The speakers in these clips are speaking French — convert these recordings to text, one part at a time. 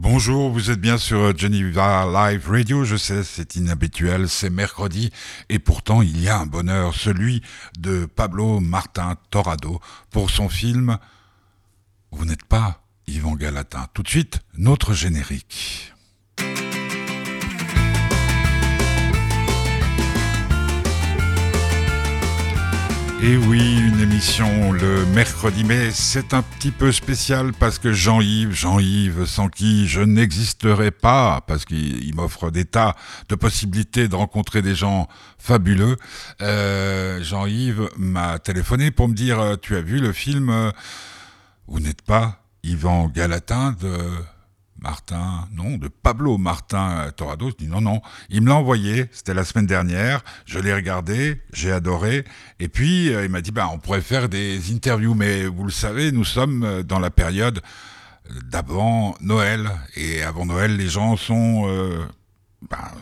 Bonjour, vous êtes bien sur Geneva Live Radio, je sais c'est inhabituel, c'est mercredi et pourtant il y a un bonheur, celui de Pablo Martin Torado pour son film Vous n'êtes pas Yvan Galatin. Tout de suite, notre générique. Et oui, une émission le mercredi, mais c'est un petit peu spécial parce que Jean-Yves, Jean-Yves, sans qui je n'existerais pas, parce qu'il m'offre des tas de possibilités de rencontrer des gens fabuleux. Euh, Jean-Yves m'a téléphoné pour me dire, euh, tu as vu le film euh, Vous n'êtes pas Yvan Galatin de Martin, non, de Pablo Martin Torado. Je non, non. Il me l'a envoyé, c'était la semaine dernière. Je l'ai regardé, j'ai adoré. Et puis, euh, il m'a dit, bah, on pourrait faire des interviews. Mais vous le savez, nous sommes euh, dans la période d'avant Noël. Et avant Noël, les gens sont, euh, bah,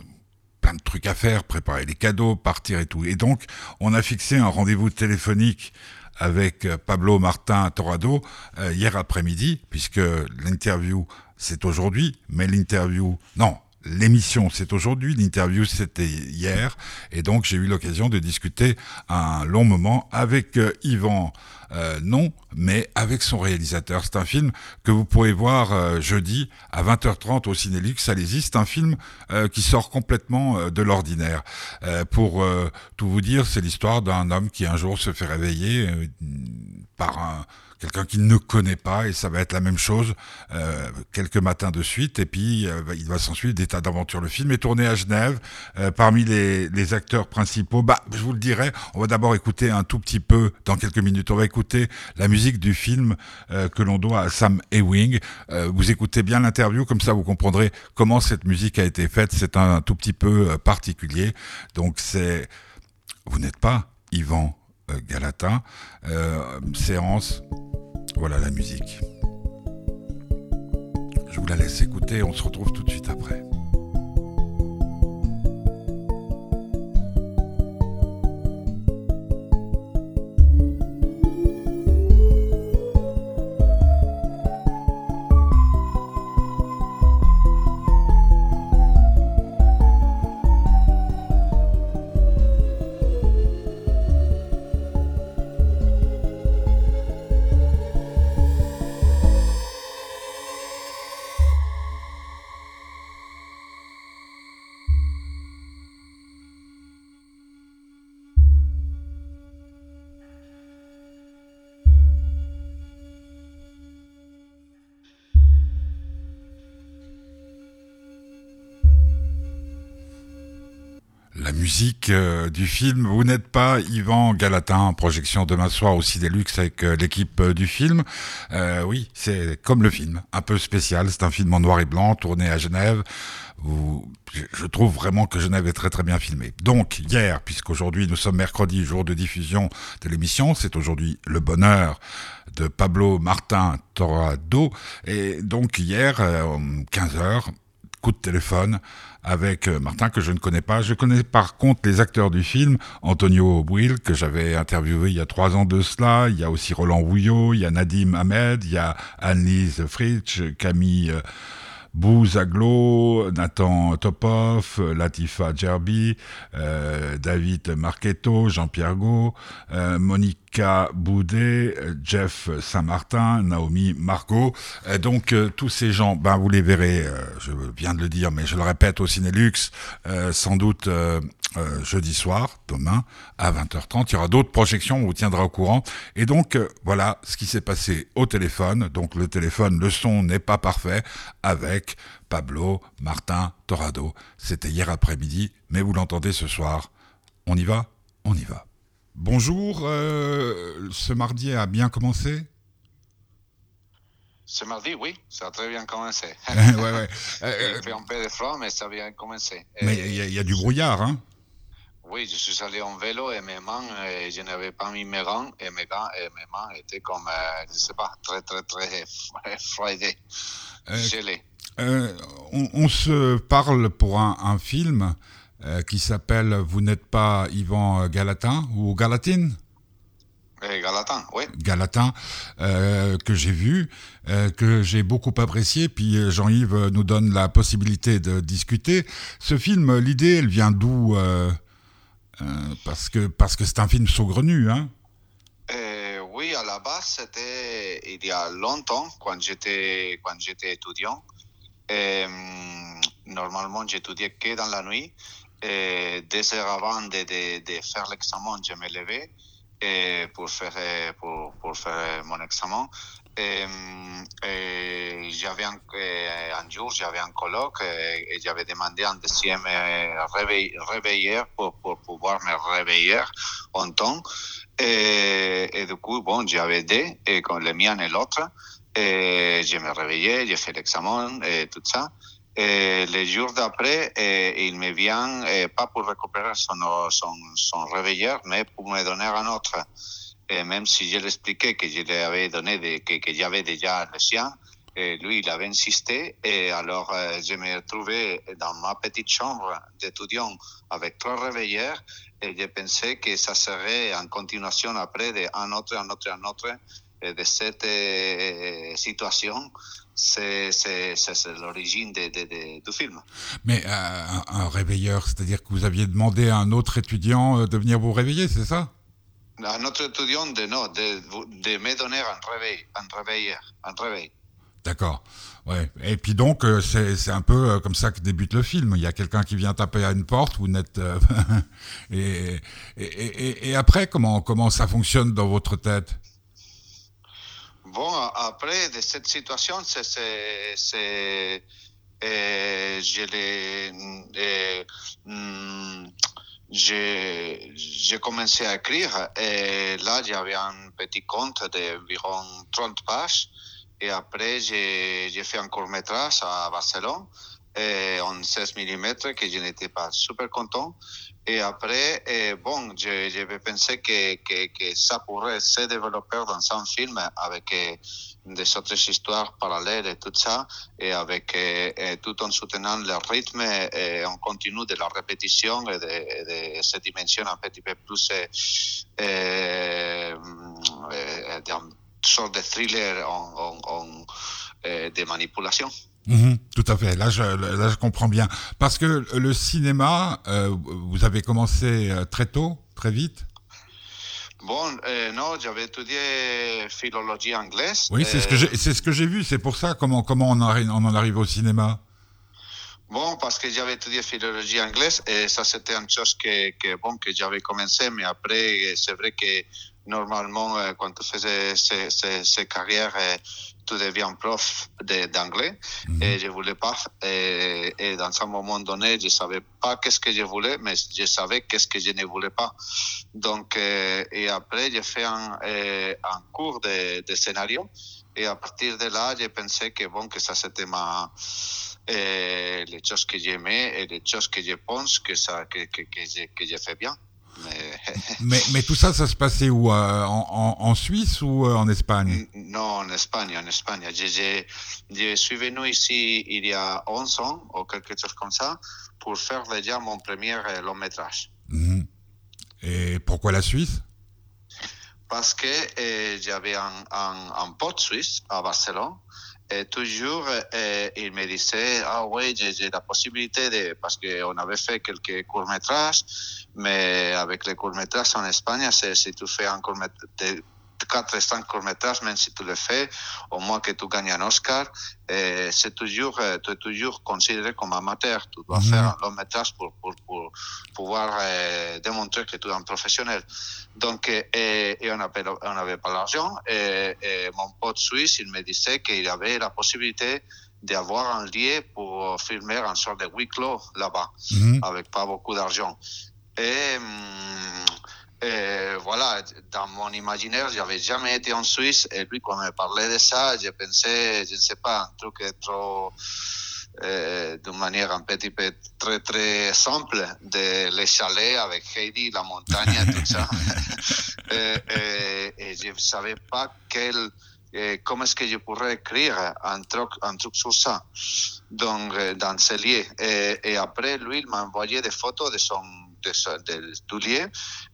plein de trucs à faire, préparer les cadeaux, partir et tout. Et donc, on a fixé un rendez-vous téléphonique avec Pablo Martin Torado hier après-midi, puisque l'interview c'est aujourd'hui, mais l'interview, non, l'émission c'est aujourd'hui, l'interview c'était hier, et donc j'ai eu l'occasion de discuter un long moment avec euh, Yvan, euh, non, mais avec son réalisateur. C'est un film que vous pourrez voir euh, jeudi à 20h30 au Cinélux. Allez-y, c'est un film qui sort complètement de l'ordinaire. pour tout vous dire, c'est l'histoire d'un homme qui un jour se fait réveiller par un quelqu'un qui ne connaît pas, et ça va être la même chose euh, quelques matins de suite, et puis euh, il va s'ensuivre des tas d'aventures. Le film est tourné à Genève, euh, parmi les, les, acteurs principaux, bah, je vous le dirai, on va d'abord écouter un tout petit peu, dans quelques minutes, on va écouter la musique du film euh, que l'on doit à Sam Ewing. Euh, vous écoutez bien l'interview, comme ça vous comprendrez comment cette musique a été faite, c'est un, un tout petit peu particulier, donc c'est... Vous n'êtes pas Yvan euh, Galatin. Euh, séance, voilà la musique. Je vous la laisse écouter, on se retrouve tout de suite après. Musique euh, du film. Vous n'êtes pas Yvan Galatin en projection demain soir au Luxe avec euh, l'équipe euh, du film. oui, c'est comme le film, un peu spécial. C'est un film en noir et blanc tourné à Genève. Je trouve vraiment que Genève est très très bien filmé. Donc hier, puisqu'aujourd'hui nous sommes mercredi, jour de diffusion de l'émission, c'est aujourd'hui le bonheur de Pablo Martin Torado. Et donc hier, 15h, coup de téléphone avec euh, Martin que je ne connais pas. Je connais par contre les acteurs du film, Antonio Bouil que j'avais interviewé il y a trois ans de cela. Il y a aussi Roland Wouillot, il y a Nadim Ahmed, il y a Annelise Fritsch, Camille euh, Bouzaglo, Nathan Topov, Latifa Djerbi, euh, David Marchetto, Jean-Pierre Gau, euh, Monica Boudet, Jeff Saint-Martin, Naomi Margot. Euh, donc tous ces gens, ben vous les verrez, je viens de le dire, mais je le répète au Cinélux, sans doute jeudi soir, demain, à 20h30. Il y aura d'autres projections, on vous tiendra au courant. Et donc, voilà ce qui s'est passé au téléphone. Donc, le téléphone, le son n'est pas parfait avec Pablo Martin Torado. C'était hier après-midi, mais vous l'entendez ce soir. On y va? On y va. Bonjour, euh, ce mardi a bien commencé? Ce mardi, oui, ça a très bien commencé. ouais, ouais. il fait un peu de froid, mais ça a bien commencé. Mais il y, a du brouillard, hein? Oui, je suis allé en vélo et mes mains, et je n'avais pas mis mes gants et mes gants et mes mains étaient comme, euh, je ne sais pas, très, très, très froidées, euh, gelées. Euh, on, se parle pour un, film qui s'appelle Vous n'êtes pas Yvan Galatin ou Galatine Galatin. Galatin, oui. Galatin, que j'ai vu, que j'ai beaucoup apprécié. Puis Jean-Yves nous donne la possibilité de discuter. Ce film, l'idée, elle vient d'où Parce que parce que c'est un film saugrenu, hein Oui, à la base, c'était il y a longtemps, quand j'étais quand j'étais étudiant. Normalement, j'étudiais que dans la nuit. Et deux heures avant de, de, faire l'examen, je me levais et pour, faire, pour, pour faire mon examen. Un, jour, j'avais un colloque et, j'avais demandé un deuxième réveil, réveilleur pour, pour pouvoir me réveiller en temps. Et, du coup, bon, j'avais deux, con le mien et l'autre. Et je me réveillais, j'ai fait l'examen et tout ça. Et les jours d'après, il me vient, pas pour récupérer son, son, son réveilleur, mais pour me donner un autre. Même si je l'expliquais que je lui donné, que, que j'avais déjà le sien, lui, il avait insisté. Et alors, je me retrouvais dans ma petite chambre d'étudiant avec trois réveilleurs. Et je pensais que ça serait en continuation après d'un autre, un autre, un autre de cette situation c'est l'origine de, de, de, du film. Mais euh, un, réveilleur, c'est-à-dire que vous aviez demandé à un autre étudiant de venir vous réveiller, c'est ça? Un autre étudiant de, non, de, de me donner un réveil, un réveilleur, un réveil. D'accord. Ouais. Et puis donc, c'est un peu comme ça que débute le film. Il y a quelqu'un qui vient taper à une porte, vous n'êtes... et, et, et, et, après, comment, comment ça fonctionne dans votre tête? Bon, après de cette situation, euh, euh, mm, j'ai, commencé à écrire et là, j'avais un petit compte d'environ 30 pages et après, j'ai fait un court métrage à Barcelone et en 16 mm que je n'étais pas super content. Et après, eh, bon, je, je penser que, ça pourrait se développer dans un film avec eh, des autres histoires parallèles et tout ça, et avec eh, tout en soutenant le rythme et en continu de la répétition et de, cette dimension un petit peu plus de thriller en de manipulation. Mmh, tout à fait. Là je, là, je comprends bien. Parce que le cinéma, euh, vous avez commencé très tôt, très vite? Bon, euh, non, j'avais étudié philologie anglaise. Oui, c'est ce que j'ai, c'est ce que j'ai vu. C'est pour ça comment comment on, arrive, on en arrive au cinéma? Bon, parce que j'avais étudié philologie anglaise et ça c'était une chose que, que bon que j'avais commencé, mais après c'est vrai que normalement quand tu faisais ces, ces, ces carrières tu deviens prof d'anglais -hmm. et je voulais pas et, et, dans un moment donné je savais pas qu'est-ce que je voulais mais je savais qu'est-ce que je ne voulais pas donc euh, et après j'ai fait un, euh, un cours de, de, scénario et à partir de là j'ai pensé que bon que ça c'était ma euh, les choses que j'aimais et les choses que je pense que ça que, que, que, j'ai, que j'ai fait bien mais... mais... mais, tout ça, ça se passait où euh, en, en, Suisse ou euh, en Espagne? Non, en Espagne, en Espagne. Je, suis venu ici il y a 11 ans, ou quelque chose comme ça, pour faire déjà mon premier long métrage. Mmh. Et pourquoi la Suisse? Parce que j'avais un, un, un pote suisse à Barcelone et toujours, eh, il me disait, ah oui, j'ai la possibilité de, parce qu'on avait fait quelques courts-métrages, mais avec les courts-métrages en Espagne, si tu fais un court-métrage, 4 5 courts-métrages, même si tu le fais, au moins que tu gagnes un Oscar, c'est toujours, tu es toujours considéré comme amateur. Tu dois -hmm. faire un long métrage pour, pour, pour pouvoir euh, démontrer que tu es un professionnel. Donc, et, et on n'avait pas l'argent. Et, et, mon pote suisse, il me disait qu'il avait la possibilité d'avoir un lieu pour filmer un sort de huis clos là-bas, -hmm. avec pas beaucoup d'argent. Et. Hum, et voilà, dans mon imaginaire, j'avais jamais été en Suisse et puis quand on me parlait de ça, j'ai pensé, je ne sais pas, un truc trop, euh, d'une manière un petit peu très très simple, de les chalets avec Heidi, la montagne, tout ça. et, et, et, je ne savais pas quel, eh, comment est-ce que je pourrais écrire un truc, un truc sur ça, donc dans ce lieu. Et, et après, lui, il m'a envoyé des photos de son de, de, du lieu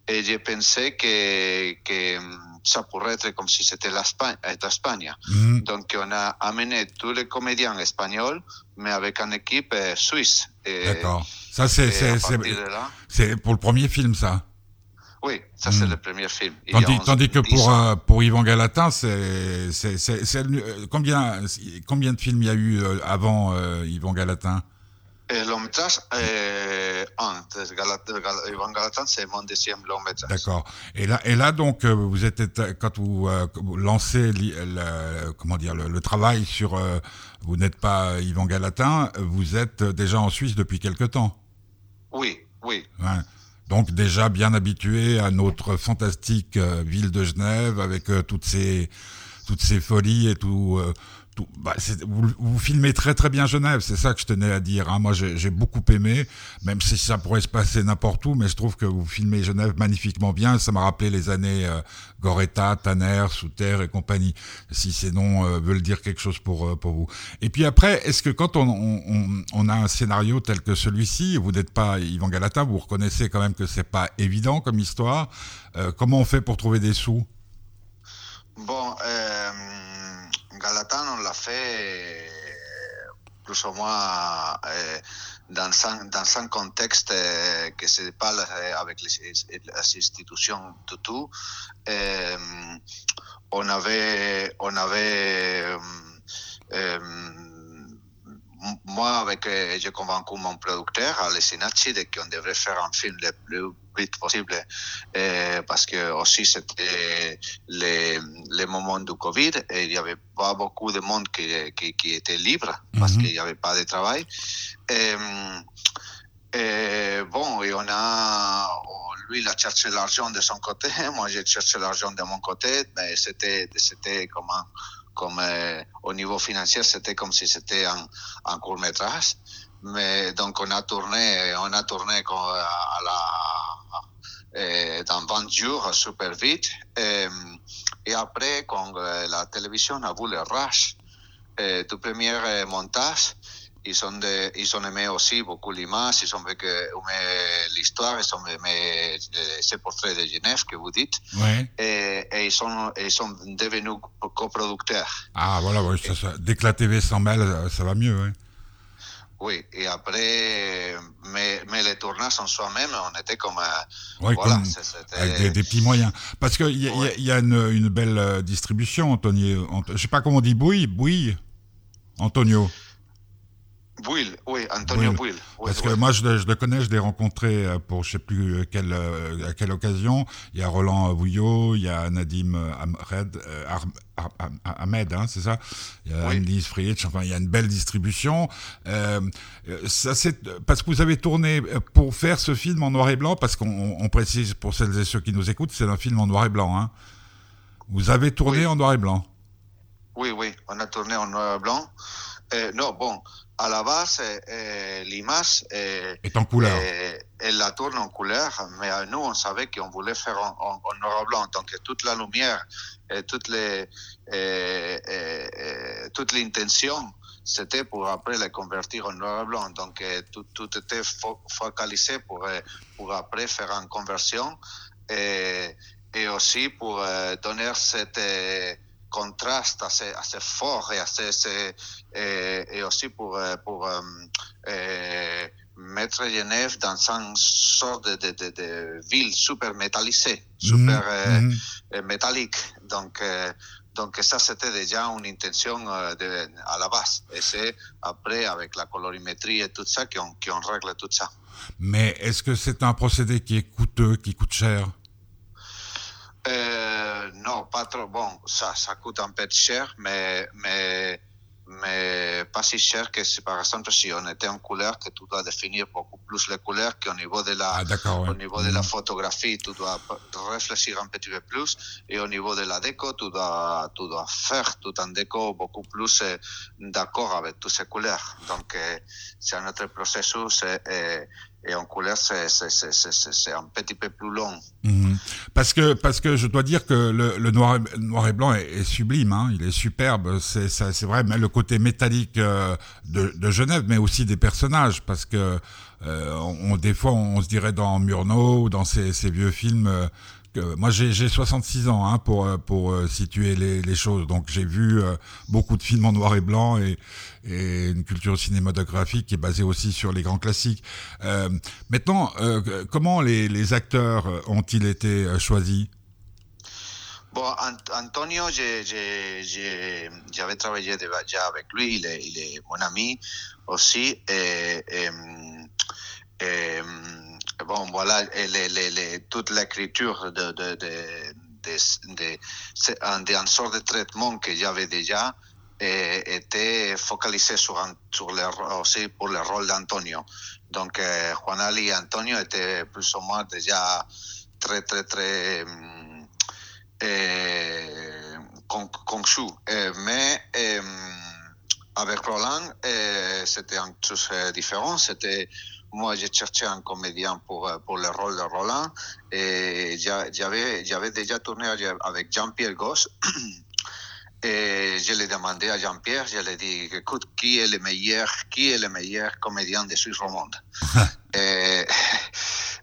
et j'ai pensé que, que, ça pourrait être comme si c'était l'Espagne. Mhm. Donc, on a amené tous les comédiens espagnols, mais avec une équipe suisse. Et- D'accord. Ça, c'est, et c'est, pour le premier film, ça. oui, ça c'est Mhm. le premier film. Il Tandis, 11, tandis que 10 pour, euh, pour Yvan Galatin, c'est, c'est, euh, combien, combien de films il y a eu euh, avant euh, Yvan Galatin? Euh, de Gal- Ivan Galatan, c'est mon deuxième long métrage. D'accord. Et là, et là donc, euh, vous êtes éta- quand vous, euh, lancez le, comment dire le, le travail sur, euh, vous n'êtes pas Yvan Galatin, vous êtes déjà en Suisse depuis quelque temps. Oui, oui. Ouais. Donc déjà bien habitué à notre fantastique euh, ville de Genève avec euh, toutes ces toutes ces folies et tout. Bah, vous, vous filmez très très bien Genève, c'est ça que je tenais à dire. hein. Moi j'ai beaucoup aimé, même si ça pourrait se passer n'importe où, mais je trouve que vous filmez Genève magnifiquement bien. Ça m'a rappelé les années euh, Goretta, Tanner, Sous Terre et compagnie. Si ces noms euh, veulent dire quelque chose pour euh, pour vous. Et puis après, est-ce que quand on, on, a un scénario tel que celui-ci, vous n'êtes pas Yvan Galata, vous reconnaissez quand même que c'est pas évident comme histoire. Euh, comment on fait pour trouver des sous? Bon, l'a plus ou moins euh, dans, un, dans un contexte euh, que c'est pas la- avec les, les institutions du tout. Euh, on avait, on avait moi, avec, euh, j'ai convaincu mon producteur, Alessinaci, qu'on devrait faire un film le plus vite possible, euh, parce que aussi c'était les, les moments du Covid et il n'y avait pas beaucoup de monde qui, qui, qui était libre parce Mhm. qu'il n'y avait pas de travail. Et, et bon, et on a, lui, il a cherché l'argent de son côté, moi j'ai cherché l'argent de mon côté, mais c'était, c'était comme un, comme euh, au niveau financier, c'était comme si c'était un, un court métrage. Mais donc on a tourné, on a tourné euh, à la, euh, dans 20 jours super vite. Et, et après, quand euh, la télévision a vu le rush du premier montage, ils ont, de, ils ont aimé aussi beaucoup l'image, ils ont aimé l'histoire, ils ont aimé euh, ces portraits de Genève que vous dites, Ouais. et, et ils, sont, ils sont devenus coproducteurs. Ah voilà, ouais, ça, ça- dès que la TV s'en mêle, euh, ça va mieux. Ouais. Oui, et après, mais, mais les tournages en soi-même, on était comme. euh, Ouais, voilà, comme- avec des, des petits moyens. Parce qu'il y, a- il y a- Ouais. il y a une, une belle euh, distribution, Antonio. Ant- Je sais pas comment on dit, bouille, bouille, Antonio. Bouil, oui, Antonio Bouil. Oui, Parce que moi, je, le- je le connais, je l'ai rencontré euh, pour je sais plus quelle, euh, à quelle occasion. Il y a Roland Vouillot, il y a Nadim euh, Ahmed, euh, Ar- Ar- Ar- Ahmed hein, c'est ça? Il y a Oui. Friedrich, enfin, il y a une belle distribution. Euh, euh, ça, parce que vous avez tourné euh, pour faire ce film en noir et blanc, parce qu'on on précise pour celles et ceux qui nous écoutent, c'est un film en noir et blanc. Hein. Vous avez tourné en noir et blanc? Oui, oui, on a tourné en noir et blanc. Euh, non, bon, à la base, euh, euh, l'image, euh, est en couleur. euh, elle la tourne en couleur, mais nous, on savait qu'on voulait faire en, en- en noir et blanc. Donc, toute la lumière et toutes les, toute l'intention, c'était pour après les convertir en noir et blanc. Donc, tout, tout était fo- focalisé pour, pour après faire une conversion et, aussi pour donner cette contraste assez, assez fort et, assez, assez- et, et aussi pour, euh, pour euh, euh, mettre Genève dans une sorte de, de, de, de ville super métallisée, super Mhm, mhm. euh, métallique. Donc, donc ça, c'était déjà une intention de, à la base. Et c'est après, avec la colorimétrie et tout ça, qu'on qu'on règle tout ça. Mais est-ce que c'est un procédé qui est coûteux, qui coûte cher? Euh, non, pas trop. Bon, ça, ça coûte un peu cher, mais, mais, mais pas si cher que si, par exemple, si on était en couleur, que tu dois définir beaucoup plus les couleurs qu'au niveau de la, Ah ouais. Au niveau de la photographie, tu dois réfléchir un petit peu plus. Et au niveau de la déco, tu dois, tu dois faire tout un déco beaucoup plus euh, d'accord avec toutes ces couleurs. Donc, euh, c'est un autre processus. Et, et, et en couleur, c'est un petit peu plus long. Mhm. Parce que parce que je dois dire que le, le noir, et, noir et blanc est, sublime, hein, il est superbe. C'est c'est vrai, mais le côté métallique euh, de, de Genève, mais aussi des personnages, parce que euh, on, des fois on se dirait dans Murnau dans ces, ces vieux films euh, moi j'ai 66 ans hein, pour, pour situer les, choses, donc j'ai vu beaucoup de films en noir et blanc et, une culture cinématographique qui est basée aussi sur les grands classiques. maintenant, comment les, acteurs ont-ils été choisis? Bon, Antonio, j'avais travaillé déjà avec lui, il est, mon ami aussi. Et, bon, voilà, les, les, toute l'écriture de, de, de, de, un, sorte de traitement que j'avais déjà était focalisé sur, sur le, aussi pour le rôle d'Antonio. Donc, Juan Ali et Antonio étaient plus ou moins déjà très, très, très eh, conçu. Eh, mais eh, avec Roland, c'était un chose différent. C'était moi, j'ai cherché un comédien pour, pour le rôle de Roland et j'avais, j'avais déjà tourné avec Jean-Pierre Goss. Et je l'ai demandé à Jean-Pierre, je lui ai dit, écoute, qui est le meilleur, qui est le meilleur comédien de Suisse romande et,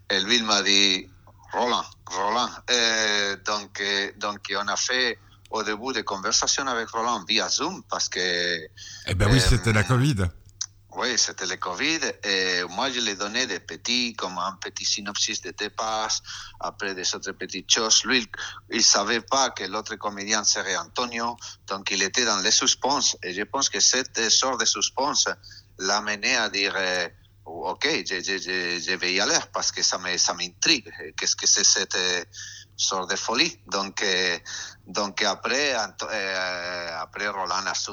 et lui, il m'a dit, Roland, Roland. Euh, donc, euh, donc, on a fait au début des conversations avec Roland via Zoom parce que. Eh bien oui, euh, c'était la Covid. Oui, c'était le Covid. Moi, je lui ai donné des petits, comme un petit synopsis de dépasse, après des autres petites choses. Lui, il ne savait pas que l'autre comédien serait Antonio, donc il était dans le suspense. Et je pense que cette sorte de suspense l'a mené à dire ok, je, je, je, vais y aller parce que ça m'intrigue. Qu'est-ce que c'est cette euh, sorte de folie? Donc, euh, donc après, euh, après Roland a su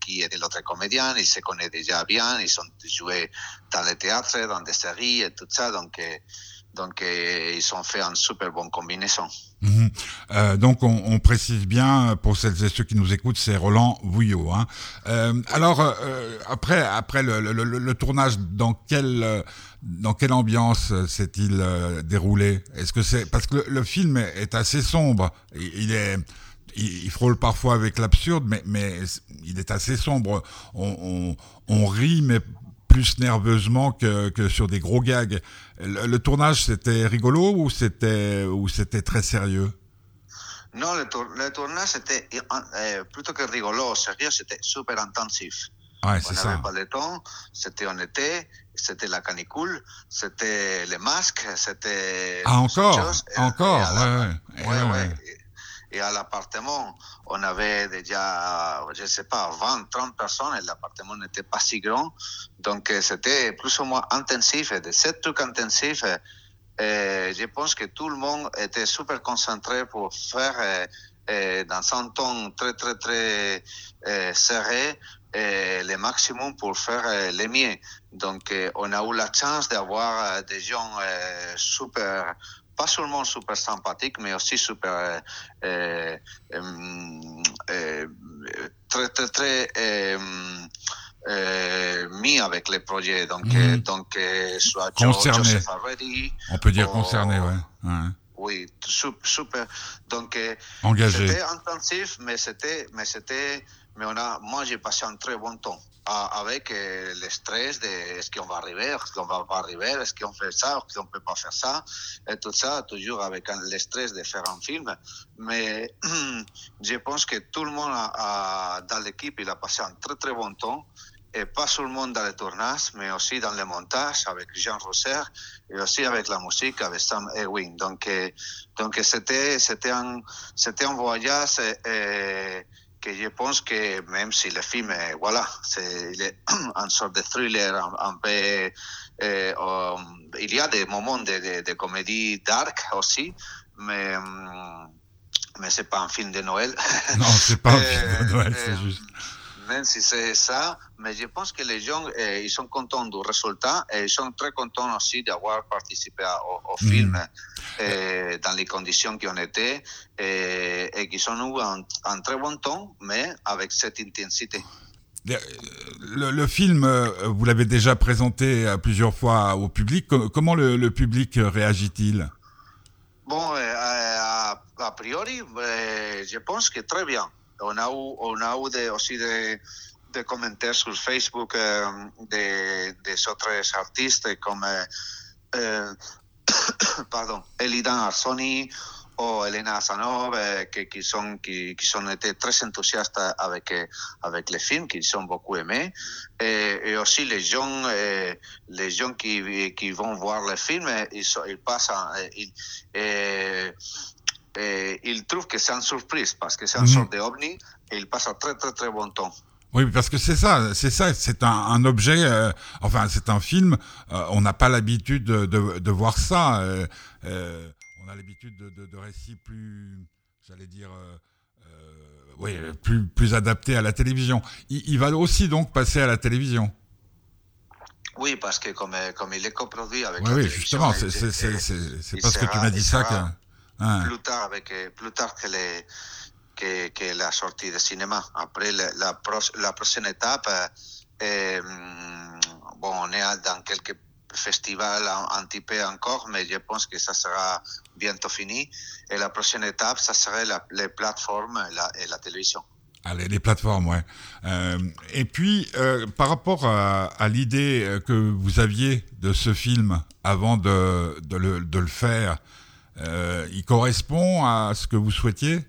qui était l'autre comédien, il se connaît déjà bien, ils ont joué dans le théâtre, dans des séries et tout ça. Donc, donc ils ont fait une super bonne combinaison. Mhm. Euh, donc on, on, précise bien pour celles et ceux qui nous écoutent, c'est Roland Vouillot. Hein. Euh, alors euh, après, après le, le, le, le, tournage, dans quelle dans quelle ambiance s'est-il euh, déroulé? Est-ce que c'est parce que le, film est, assez sombre, il, frôle parfois avec l'absurde, mais, il est assez sombre. On, rit, mais plus nerveusement que, sur des gros gags. Le, tournage, c'était rigolo ou c'était ou c'était très sérieux? Non, le, tournage, c'était euh, plutôt que rigolo, sérieux, c'était super intensif. Ouais. On pas le temps, c'était en été, c'était la canicule, c'était les masques, c'était... Ah, encore? Encore, ouais, ouais, ouais. Et à l'appartement, on avait déjà, je ne sais pas, 20, 30 personnes et l'appartement n'était pas si grand. Donc euh, c'était plus ou moins intensif. Et de ce truc intensif, euh, je pense que tout le monde était super concentré pour faire euh, dans un ton très, très, très serré le maximum pour faire le mieux. Donc, on a eu la chance d'avoir des gens super pas seulement super sympathique, mais aussi super euh, euh, euh, très très très mis avec les projets. Donc, mmh. donc soit concerné. Joseph On peut dire concerné, ouais. ouais. Oui, super. Donc, engagé. C'était intensif, mais c'était, mais c'était, mais on a, moi j'ai passé un très bon temps avec euh, le stress de est-ce qu'on va arriver, est-ce qu'on va pas arriver, est-ce qu'on fait ça, est-ce qu'on peut pas faire ça, et tout ça, toujours avec le stress de faire un film. Mais je pense que tout le monde a, dans l'équipe, il a passé un très très bon temps, et pas seulement dans le tournage, mais aussi dans le montage avec Jean Rosser, et aussi avec la musique avec Sam Ewing. Donc, euh, donc c'était, c'était un, c'était un voyage, euh, que je pense que même si le film, est, voilà, c'est un sorte de thriller un, un peu, eh, um, il y a des moments de, de, de, comédie dark aussi, mais mais c'est pas un film de Noël. Non, c'est pas un film de Noël, c'est juste même si c'est ça, mais je pense que les gens, eh, ils sont contents du résultat et ils sont très contents aussi d'avoir participé au, au mm. film eh, dans les conditions qui ont été et, et qui sont eu un, un, très bon temps, mais avec cette intensité. Le, le film, euh, vous l'avez déjà présenté plusieurs fois au public. Comment le, le public réagit-il? Bon, euh, a, a, priori, euh, je pense que très bien. On a eu, on a de, aussi de, de commentaires sur Facebook eh, de, des autres artistes comme eh, pardon, Elidan Arsoni ou Elena Asanov, qui, qui, sont, qui, qui sont été très enthousiastes avec, avec les films, qui ont beaucoup aimé. Et, aussi les gens, les gens qui, qui vont voir les films, ils, ils passent, et ils trouvent que c'est une surprise parce que c'est une sorte d'ovni et ils passent un très très très bon temps. Oui, parce que c'est ça, c'est ça, c'est un, un, objet, euh, enfin c'est un film, euh, on n'a pas l'habitude de, de, de, voir ça, euh, on a l'habitude de, de, récits plus, j'allais dire, oui, plus, plus adaptés à la télévision. Il, il, va aussi donc passer à la télévision. Oui, parce que comme, comme il est coproduit avec oui, la oui, justement, c'est parce que tu m'as dit ça que... Hein. Plus tard, avec, plus tard que les que, que, la sortie de cinéma. Après, la, la, la prochaine étape, euh, bon, on est dans quelques festivals peu encore, mais je pense que ça sera bientôt fini. Et la prochaine étape, ça serait la, les plateformes et la, et la télévision. Allez, les plateformes, ouais. Euh, et puis, euh, par rapport à, à l'idée que vous aviez de ce film avant de, de, le, de le faire, euh, il correspond à ce que vous souhaitiez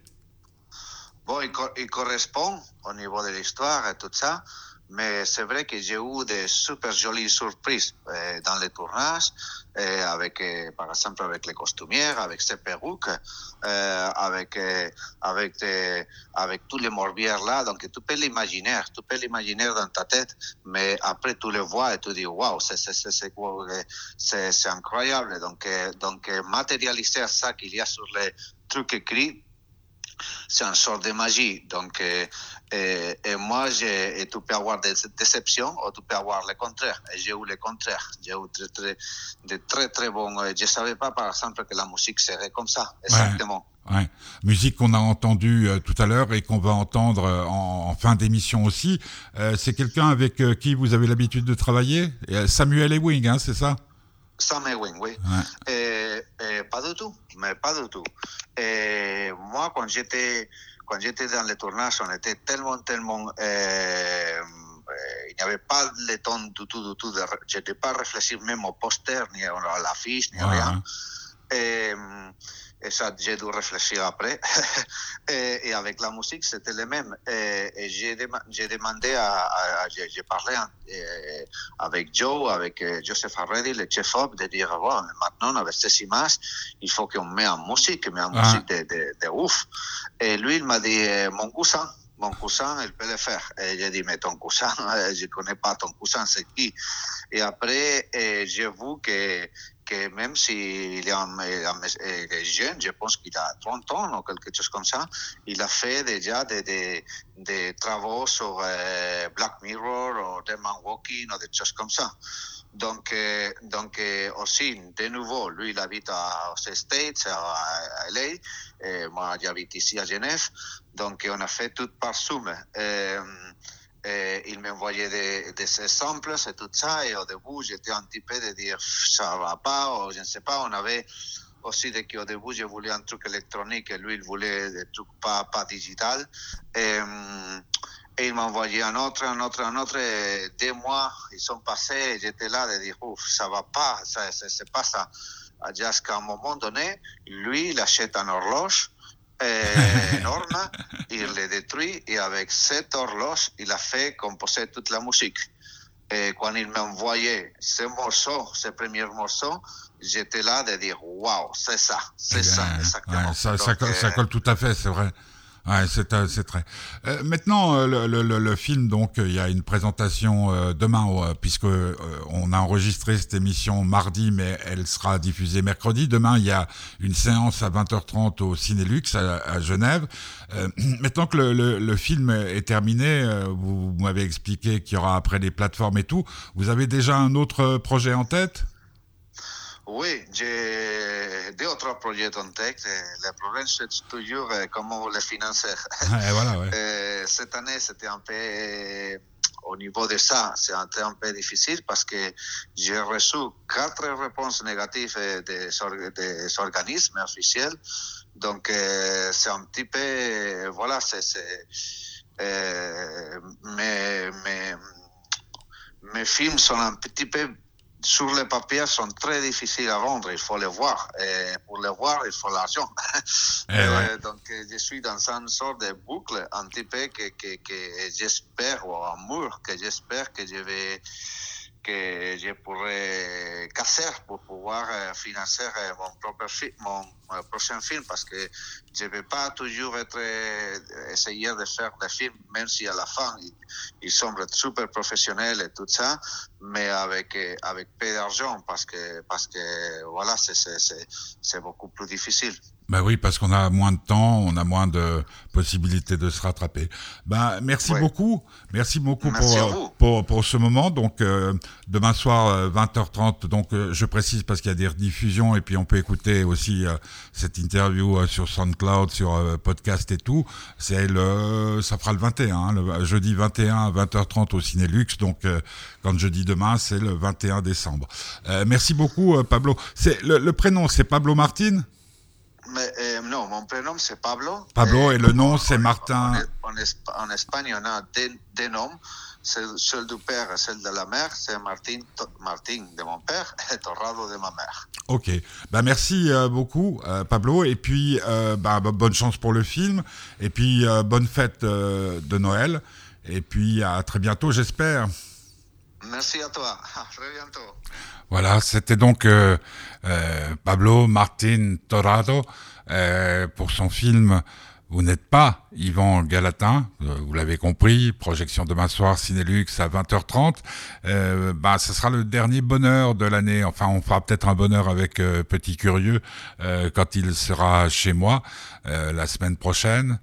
Bon, il, co il, correspond au niveau de l'histoire et tout ça, mais c'est vrai que j'ai eu de super jolies surprises euh, dans les tournages, euh, avec, euh, par exemple avec les costumières, avec ces perruques, avec, avec, des, avec tous les morbières là. Donc tu peux l'imaginer, tu peux l'imaginer dans ta tête, mais après tu le vois et tu dis waouh, c'est incroyable. Donc, donc matérialiser ça qu'il y a sur les trucs écrits, c'est une sorte de magie. Donc, euh, et, et moi, et tu peux avoir des déceptions ou tu peux avoir le contraire. Et j'ai eu le contraire. J'ai eu très, très, de très, très bons. Je ne savais pas, par exemple, que la musique serait comme ça, exactement. Ouais. ouais. Musique qu'on a entendue euh, tout à l'heure et qu'on va entendre euh, en, en, fin d'émission aussi. Euh, c'est quelqu'un avec euh, qui vous avez l'habitude de travailler? Samuel Ewing, hein, c'est ça? Sam Ewing, oui. Ouais. Et, et pas du tout, mais pas du tout. Et moi, quand j'étais quand j'étais dans les tournages, on était tellement, tellement... Euh, il n'y avait pas le temps du tout, du tout. De, je n'étais pas réfléchi même au poster, ni à l'affiche, ni à rien. Et, et ça, j'ai dû réfléchir après. et, et, avec la musique, c'était le même. Et, et j'ai, demandé à, à, à j'ai, parlé avec Joe, avec Joseph Haredi, le chef-op, de dire, bon, maintenant, avec ces images, il faut qu'on mette en musique, mais en ah. musique de, de, de, ouf. Et lui, il m'a dit, mon cousin, mon cousin, il peut le faire. Et j'ai dit, mais ton cousin, je ne connais pas ton cousin, c'est qui? Et après, j'ai vu que que même s'il est, un, est jeune, je pense qu'il a 30 ans ou quelque chose comme ça, il a fait déjà des, travaux sur euh, Black Mirror ou Deadman Walking ou des choses comme ça. Donc, euh, donc aussi, de nouveau, lui, il habite aux States, à, à LA, et moi, j'habite ici à Genève. Donc, on a fait tout par Zoom. Et il m'envoyait des, des samples et tout ça. Et au début, j'étais un petit peu de dire ça va pas, ou je ne sais pas. On avait aussi de qu'au début, je voulais un truc électronique et lui, il voulait des trucs pas, pas digital. Et, et il m'a envoyé un autre, un autre, un autre. Et deux mois, ils sont passés j'étais là de dire ouf, ça va pas, ça, c'est pas ça. Jusqu'à un moment donné, lui, il achète une horloge eh, énorme, il le détruit et avec cette horloge, il a fait composer toute la musique. Et quand il m'a envoyé ce morceau, ce premier morceau, j'étais là de dire waouh, c'est ça, c'est ça, exactement. Ouais, ça, Donc, ça, colle, ça, colle, tout à fait, c'est vrai. Ouais, c'est c'est très. Euh, maintenant, euh, le, le, le, film, donc, il y a une présentation euh, demain, euh, puisque euh, on a enregistré cette émission mardi, mais elle sera diffusée mercredi. Demain, il y a une séance à 20h30 au Cinélux à, à Genève. maintenant que le, le, film est terminé, vous, vous m'avez expliqué qu'il y aura après les plateformes et tout. Vous avez déjà un autre projet en tête? Oui, j'ai deux ou trois projets en tête. Le problème, c'est toujours comment les financer. Ouais, voilà, ouais. euh, cette année, c'était un peu au niveau de ça, c'est un, peu difficile parce que j'ai reçu quatre réponses négatives des, des organismes officiels. Donc, euh, c'est un petit peu, voilà, c'est, euh, mes, mes, mes films sont un petit peu sur les papiers sont très difficiles à vendre. Il faut les voir. Et pour les voir, il faut l'argent. Eh donc, je suis dans une sorte de boucle un petit peu que, que, que j'espère, ou un mur que j'espère que je vais que je pourrais casser pour pouvoir euh, financer euh, mon propre film, mon euh, prochain film parce que je ne vais pas toujours être essayer de faire des films même si à la fin ils, ils semblent super professionnels et tout ça mais avec avec peu d'argent parce que parce que voilà c'est beaucoup plus difficile. Ben oui, parce qu'on a moins de temps, on a moins de possibilités de se rattraper. Ben merci Ouais. beaucoup, merci beaucoup Merci pour, vous. pour pour ce moment. Donc euh, demain soir euh, 20h30. Donc euh, je précise parce qu'il y a des rediffusions et puis on peut écouter aussi euh, cette interview euh, sur SoundCloud, sur euh, podcast et tout. C'est le, ça fera le 21, hein, le jeudi 21 à 20h30 au Cinélux. Donc euh, quand je dis demain, c'est le 21 décembre. Euh, merci beaucoup euh, Pablo. C'est le, le prénom, c'est Pablo Martin. Mais euh, non, mon prénom c'est Pablo. Pablo Euh, et le nom c'est Martin. En, en Esp- en Espagne, on a deux, deux noms. Celle du père et celle de la mère. C'est Martin, Martin de mon père et Torrado de ma mère. Ok, bah merci euh, beaucoup euh, Pablo et puis bah, bonne chance pour le film et puis bonne fête de Noël et puis à très bientôt j'espère. Merci à toi. À très bientôt. Voilà, c'était donc euh, euh, Pablo Martin Torrado euh, pour son film Vous n'êtes pas Yvan Galatin, euh, vous l'avez compris, projection demain soir Cinélux à 20h30. Euh, bah, ce sera le dernier bonheur de l'année. Enfin, on fera peut-être un bonheur avec Petit Curieux quand il sera chez moi la semaine prochaine.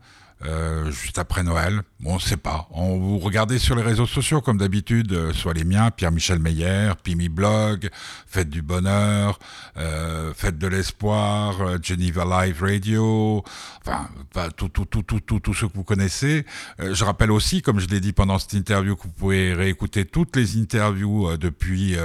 Euh, juste après Noël. Bon, on sait pas. On vous regardez sur les réseaux sociaux comme d'habitude, euh, soit les miens, Pierre-Michel Meyer, Pimi Blog, Fête du Bonheur, euh, Fête de l'Espoir, euh, Geneva Live Radio, enfin, pas tout, tout, tout, tout, tout, tout ce que vous connaissez. Euh, je rappelle aussi, comme je l'ai dit pendant cette interview, que vous pouvez réécouter toutes les interviews depuis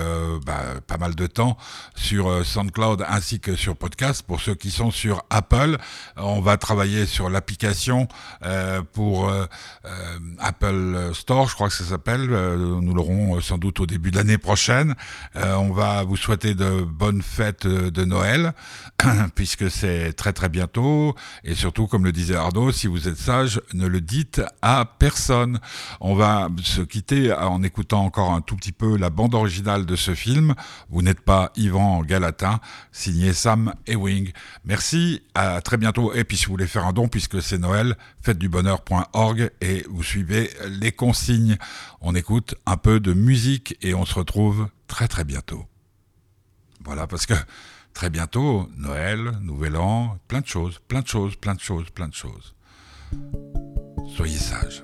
bah, pas mal de temps sur SoundCloud ainsi que sur podcast. Pour ceux qui sont sur Apple, on va travailler sur l'application euh, pour euh, euh, Apple Store, je crois que ça s'appelle. Euh, nous l'aurons sans doute au début de l'année prochaine. On va vous souhaiter de bonnes fêtes de Noël, puisque c'est très très bientôt. Et surtout, comme le disait Arnaud, si vous êtes sage, ne le dites à personne. On va se quitter en écoutant encore un tout petit peu la bande originale de ce film. Vous n'êtes pas Yvan Galatin, signé Sam Ewing. Merci, à très bientôt. Et puis si vous voulez faire un don, puisque c'est Noël, faites du bonheur.org et vous suivez les consignes. On écoute un peu de musique et on se retrouve très très bientôt. Voilà, parce que très bientôt, Noël, Nouvel An, plein de choses, plein de choses, plein de choses, plein de choses. Soyez sages.